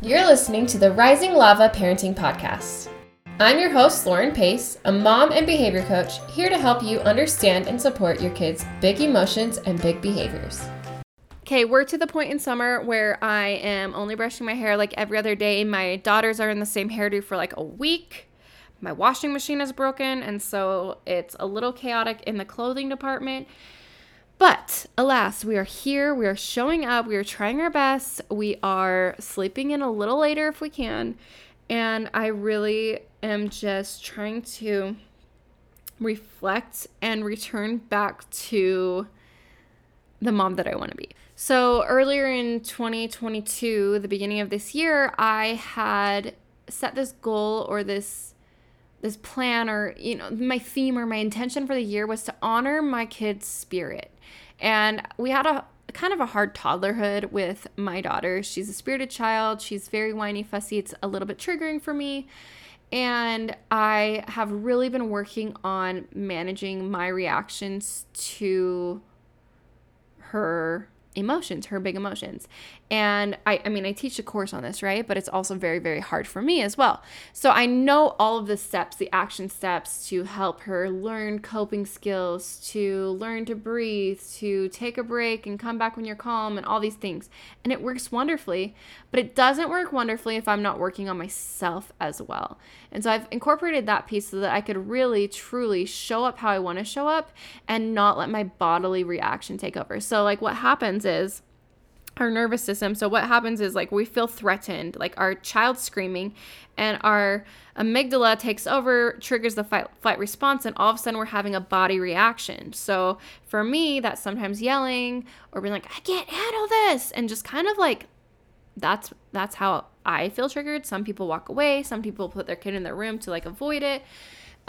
You're listening to the Rising Lava Parenting Podcast. I'm your host, Lauren Pace, a mom and behavior coach, here to help you understand and support your kids' big emotions and big behaviors. Okay, we're to the point in summer where I am only brushing my hair like every other day. My daughters are in the same hairdo for like a week. My washing machine is broken, and so it's a little chaotic in the clothing department. But alas, we are here. We are showing up. We are trying our best. We are sleeping in a little later if we can. And I really am just trying to reflect and return back to the mom that I want to be. So, earlier in 2022, the beginning of this year, I had set this goal or this this plan or you know my theme or my intention for the year was to honor my kids spirit. And we had a kind of a hard toddlerhood with my daughter. She's a spirited child. She's very whiny fussy. It's a little bit triggering for me. And i have really been working on managing my reactions to her emotions, her big emotions. And I, I mean, I teach a course on this, right? But it's also very, very hard for me as well. So I know all of the steps, the action steps to help her learn coping skills, to learn to breathe, to take a break and come back when you're calm, and all these things. And it works wonderfully. But it doesn't work wonderfully if I'm not working on myself as well. And so I've incorporated that piece so that I could really, truly show up how I want to show up and not let my bodily reaction take over. So, like, what happens our nervous system. So what happens is like we feel threatened, like our child screaming, and our amygdala takes over, triggers the fight flight response, and all of a sudden we're having a body reaction. So for me, that's sometimes yelling or being like, I can't handle this, and just kind of like that's that's how I feel triggered. Some people walk away, some people put their kid in their room to like avoid it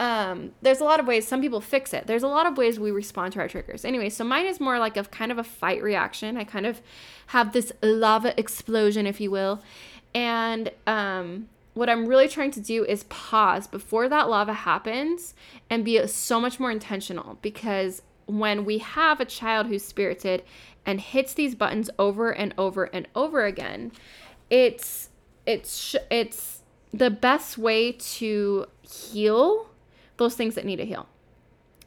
um, there's a lot of ways some people fix it. There's a lot of ways we respond to our triggers. Anyway, so mine is more like a kind of a fight reaction. I kind of have this lava explosion, if you will. And um, what I'm really trying to do is pause before that lava happens and be so much more intentional because when we have a child who's spirited and hits these buttons over and over and over again, it's it's it's the best way to heal those things that need to heal.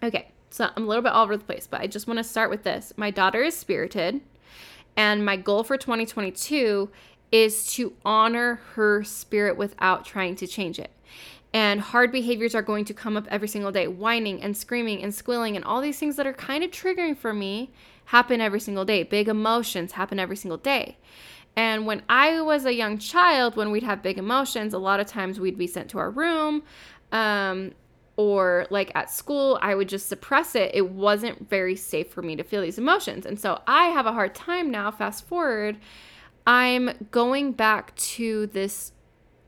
Okay, so I'm a little bit all over the place, but I just want to start with this. My daughter is spirited, and my goal for 2022 is to honor her spirit without trying to change it. And hard behaviors are going to come up every single day. Whining and screaming and squealing and all these things that are kind of triggering for me happen every single day. Big emotions happen every single day. And when I was a young child, when we'd have big emotions, a lot of times we'd be sent to our room. Um, or like at school, I would just suppress it. It wasn't very safe for me to feel these emotions. And so I have a hard time now, fast forward, I'm going back to this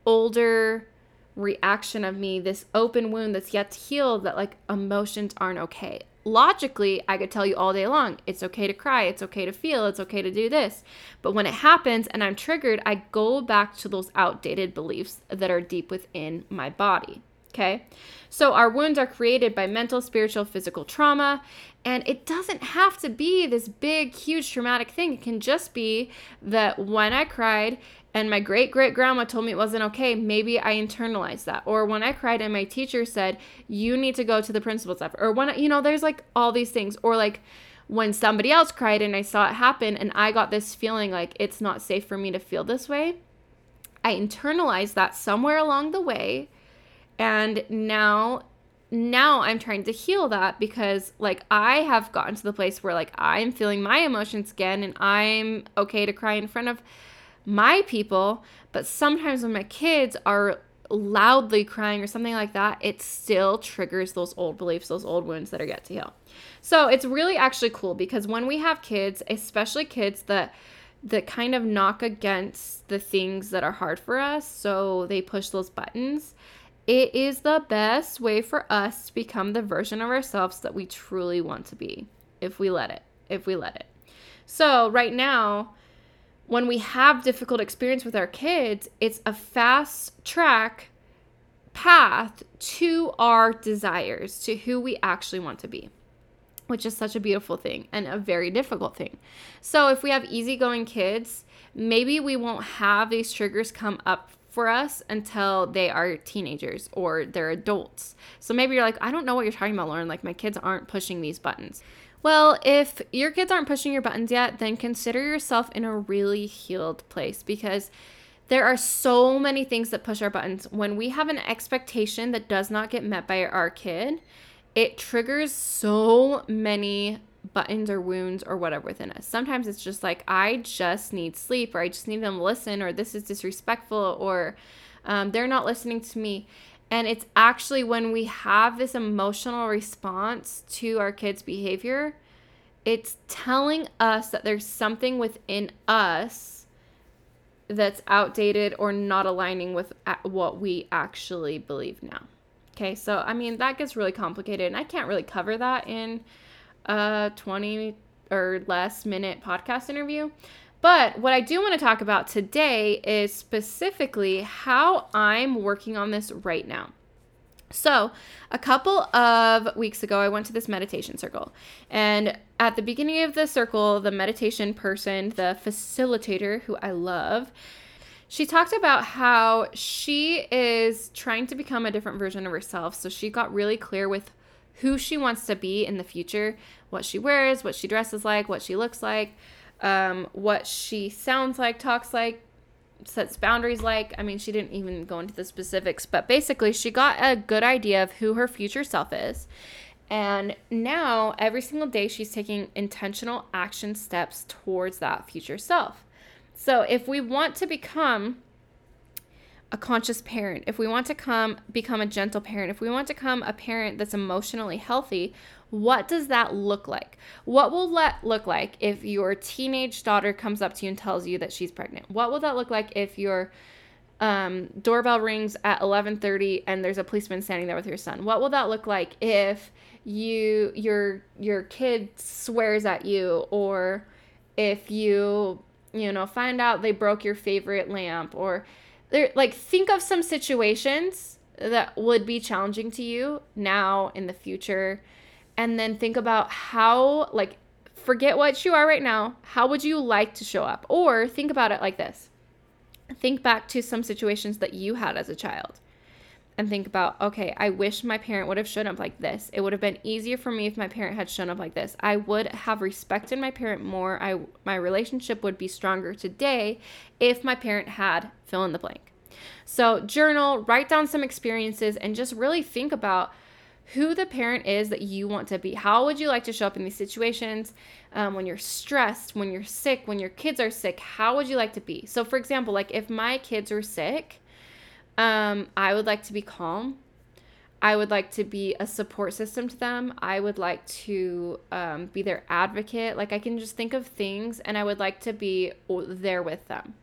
older reaction of me, this open wound that's yet to heal that like emotions aren't okay. Logically, I could tell you all day long, it's okay to cry, it's okay to feel, it's okay to do this. But when it happens and I'm triggered, I go back to those outdated beliefs that are deep within my body. Okay. So our wounds are created by mental, spiritual, physical trauma. And it doesn't have to be this big, huge traumatic thing. It can just be that when I cried and my great great grandma told me it wasn't okay, maybe I internalized that. Or when I cried and my teacher said, you need to go to the principal's office. Or when, you know, there's like all these things. Or like, when somebody else cried and I saw it happen and I got this feeling like it's not safe for me to feel this way, I internalized that somewhere along the way and now now I'm trying to heal that because like I have gotten to the place where like I'm feeling my emotions again and I'm okay to cry in front of my people, but sometimes when my kids are loudly crying or something like that, it still triggers those old beliefs, those old wounds that are yet to heal. So it's really actually cool because when we have kids, especially kids that that kind of knock against the things that are hard for us, so they push those buttons it is the best way for us to become the version of ourselves that we truly want to be if we let it. If we let it. So, right now, when we have difficult experience with our kids, it's a fast track path to our desires, to who we actually want to be. which is such a beautiful thing and a very difficult thing. So, if we have easygoing kids, maybe we won't have these triggers come up for us until they are teenagers or they're adults. So maybe you're like, I don't know what you're talking about, Lauren. Like, my kids aren't pushing these buttons. Well, if your kids aren't pushing your buttons yet, then consider yourself in a really healed place because there are so many things that push our buttons. When we have an expectation that does not get met by our kid, it triggers so many buttons or wounds or whatever within us. Sometimes it's just like, I just need sleep, or I just need them to listen, or this is disrespectful, or um, they're not listening to me. And it's actually when we have this emotional response to our kids' behavior, it's telling us that there's something within us that's outdated or not aligning with what we actually believe now. Okay, so I mean, that gets really complicated, and I can't really cover that in a 20 or less minute podcast interview. But what I do want to talk about today is specifically how I'm working on this right now. So, a couple of weeks ago, I went to this meditation circle. And at the beginning of the circle, the meditation person, the facilitator, who I love, she talked about how she is trying to become a different version of herself. So, she got really clear with who she wants to be in the future, what she wears, what she dresses like, what she looks like, um, what she sounds like, talks like, sets boundaries like. I mean, she didn't even go into the specifics, but basically, she got a good idea of who her future self is. And now, every single day, she's taking intentional action steps towards that future self. So, if we want to become a conscious parent, if we want to come become a gentle parent, if we want to come a parent that's emotionally healthy, what does that look like? What will that look like if your teenage daughter comes up to you and tells you that she's pregnant? What will that look like if your um, doorbell rings at 11:30 and there's a policeman standing there with your son? What will that look like if you your your kid swears at you or if you you know find out they broke your favorite lamp or there like think of some situations that would be challenging to you now in the future and then think about how like forget what you are right now how would you like to show up? Or think about it like this. Think back to some situations that you had as a child and think about okay i wish my parent would have shown up like this. It would have been easier for me if my parent had shown up like this. I would have respected my parent more. I my relationship would be stronger today if my parent had fill in the blank. So journal write down some experiences and just really think about who the parent is that you want to be. How would you like to show up in these situations? Um, when you're stressed when you're sick when your kids are sick how would you like to be? So for example like if my kids are sick um, I would like to be calm. I would like to be a support system to them. I would like to um, be their advocate. Like, I can just think of things and I would like to be there with them.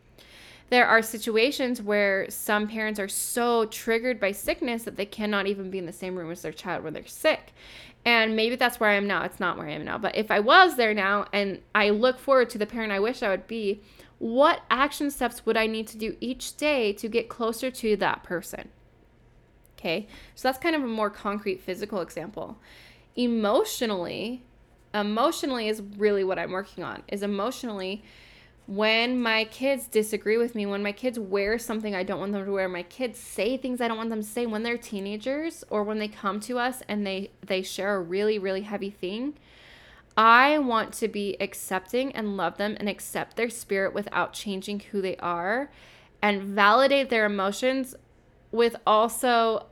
There are situations where some parents are so triggered by sickness that they cannot even be in the same room as their child when they're sick. And maybe that's where I am now. It's not where I am now. But if I was there now and I look forward to the parent I wish I would be, what action steps would I need to do each day to get closer to that person? Okay, so that's kind of a more concrete physical example. Emotionally, emotionally is really what I'm working on. Is emotionally when my kids disagree with me, when my kids wear something I don't want them to wear, my kids say things I don't want them to say when they're teenagers or when they come to us and they they share a really really heavy thing, I want to be accepting and love them and accept their spirit without changing who they are and validate their emotions with also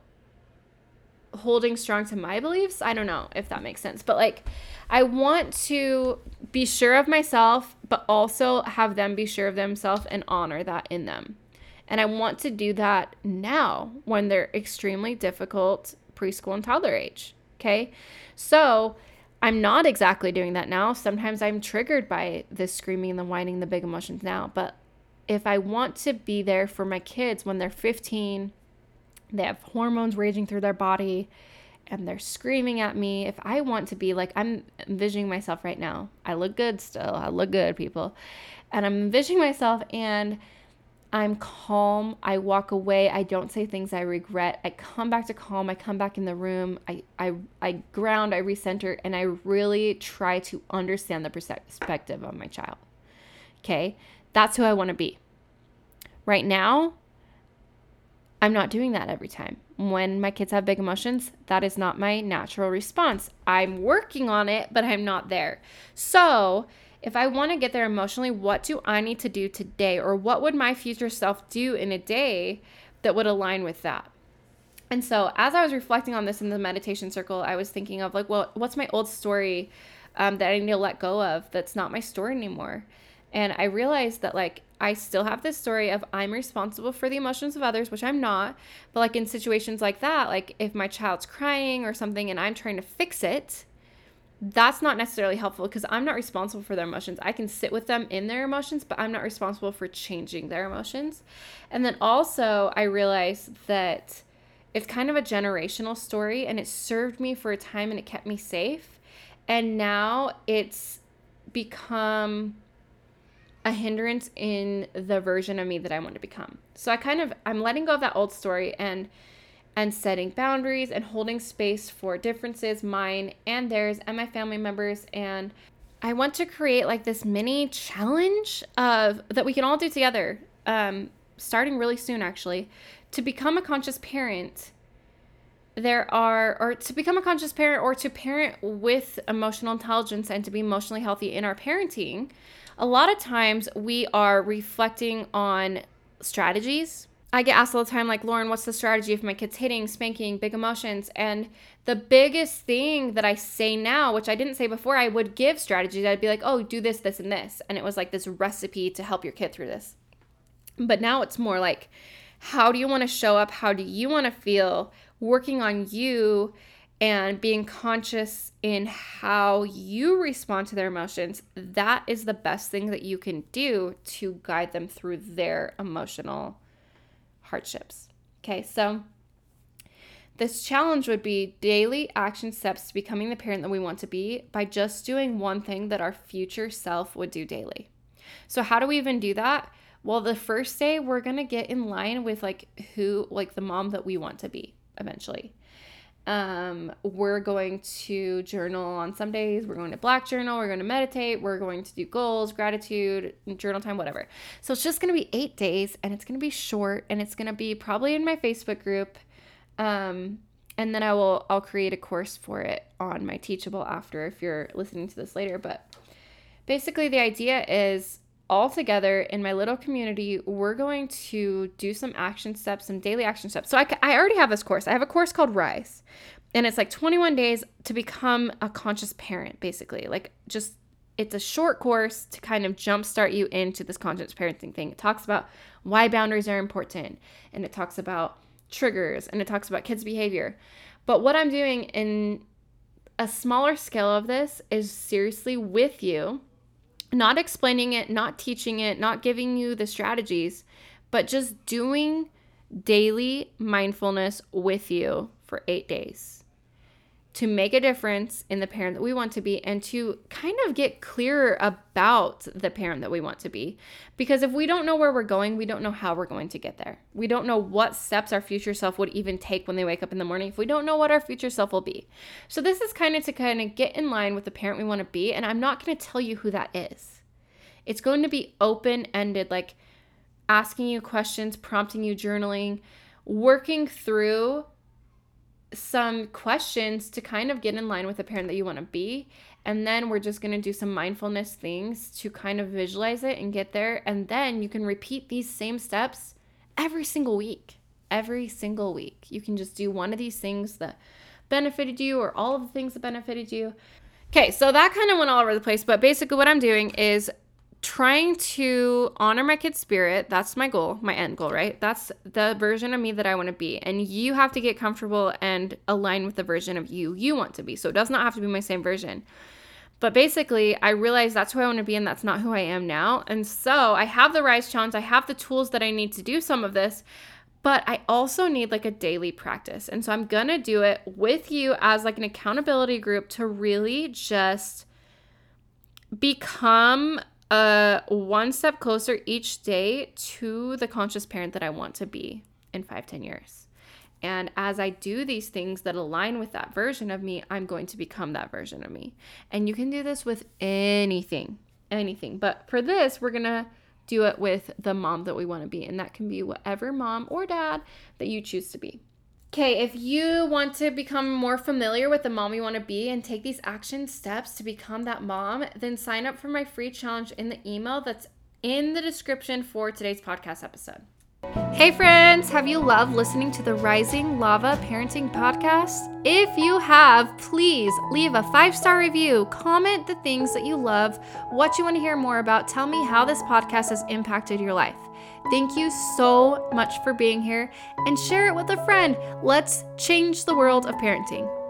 holding strong to my beliefs. I don't know if that makes sense, but like I want to be sure of myself, but also have them be sure of themselves and honor that in them. And I want to do that now when they're extremely difficult preschool and toddler age. Okay. So, I'm not exactly doing that now. Sometimes I'm triggered by the screaming, the whining, the big emotions now. But if I want to be there for my kids when they're 15, they have hormones raging through their body and they're screaming at me. If I want to be like, I'm envisioning myself right now. I look good still. I look good, people. And I'm envisioning myself and I'm calm. I walk away. I don't say things I regret. I come back to calm. I come back in the room. I, I, I ground, I recenter, and I really try to understand the perspective of my child. Okay. That's who I want to be. Right now, I'm not doing that every time. When my kids have big emotions, that is not my natural response. I'm working on it, but I'm not there. So, if I want to get there emotionally, what do I need to do today? Or what would my future self do in a day that would align with that? And so, as I was reflecting on this in the meditation circle, I was thinking of like, well, what's my old story um, that I need to let go of that's not my story anymore? And I realized that like I still have this story of I'm responsible for the emotions of others, which I'm not. But like in situations like that, like if my child's crying or something and I'm trying to fix it, that's not necessarily helpful because I'm not responsible for their emotions. I can sit with them in their emotions, but I'm not responsible for changing their emotions. And then also, I realized that it's kind of a generational story and it served me for a time and it kept me safe. And now it's become a hindrance in the version of me that I want to become. So I kind of I'm letting go of that old story and and setting boundaries and holding space for differences, mine and theirs, and my family members. And I want to create like this mini challenge of that we can all do together, um, starting really soon actually, to become a conscious parent. There are, or to become a conscious parent, or to parent with emotional intelligence and to be emotionally healthy in our parenting. A lot of times we are reflecting on strategies I get asked all the time, like, Lauren, what's the strategy if my kid's hitting, spanking, big emotions? And the biggest thing that I say now, which I didn't say before, I would give strategies. I'd be like, oh, do this, this, and this. And it was like this recipe to help your kid through this. But now it's more like, how do you want to show up? How do you want to feel? Working on you and being conscious in how you respond to their emotions. That is the best thing that you can do to guide them through their emotional hardships. Okay, so this challenge would be daily action steps to becoming the parent that we want to be by just doing one thing that our future self would do daily. So, how do we even do that? Well, the first day, we're going to get in line with like who, like the mom that we want to be eventually. Um, we're going to journal on some days. We're going to black journal. We're going to meditate. We're going to do goals, gratitude, journal time, whatever. So it's just going to be eight days and it's going to be short and it's going to be probably in my Facebook group. Um, and then I will, I'll create a course for it on my Teachable after if you're listening to this later. But basically, the idea is all together in my little community, we're going to do some action steps, some daily action steps. So I, I already have this course. I have a course called Rise, and it's like 21 days to become a conscious parent, basically. Like, just it's a short course to kind of jumpstart you into this conscious parenting thing. It talks about why boundaries are important, and it talks about triggers, and it talks about kids' behavior. But what I'm doing in a smaller scale of this is seriously with you not explaining it, not teaching it, not giving you the strategies, but just doing daily mindfulness with you for eight days to make a difference in the parent that we want to be and to kind of get clearer about the parent that we want to be. Because if we don't know where we're going, we don't know how we're going to get there. We don't know what steps our future self would even take when they wake up in the morning if we don't know what our future self will be. So, this is kind of to kind of get in line with the parent we want to be. And I'm not going to tell you who that is, it's going to be open ended, like asking you questions, prompting you journaling, working through some questions to kind of get in line with the parent that you want to be. And then we're just going to do some mindfulness things to kind of visualize it and get there. And then you can repeat these same steps every single week. Every single week. You can just do one of these things that benefited you or all of the things that benefited you. Okay, so that kind of went all over the place, but basically what I'm doing is trying to honor my kid's spirit. That's my goal, my end goal, right? That's the version of me that I want to be. And you have to get comfortable and align with the version of you you want to be. So it does not have to be my same version. But basically, I realize that's who I want to be and that's not who I am now. And so I have the Rise Challenge, I have the tools that I need to do some of this. But I also need like a daily practice. And so I'm going to do it with you as like an accountability group to really just become uh, one step closer each day to the conscious parent that I want to be in five, ten years. And as I do these things that align with that version of me, I'm going to become that version of me. And you can do this with anything, anything. But for this, we're going to do it with the mom that we want to be. And that can be whatever mom or dad that you choose to be. Okay, if you want to become more familiar with the mom you want to be and take these action steps to become that mom, then sign up for my free challenge in the email that's in the description for today's podcast episode. Hey friends, have you loved listening to the Rising Lava Parenting Podcast? If you have, please leave a five star review, comment the things that you love, what you want to hear more about, tell me how this podcast has impacted your life. Thank you so much for being here and share it with a friend. Let's change the world of parenting.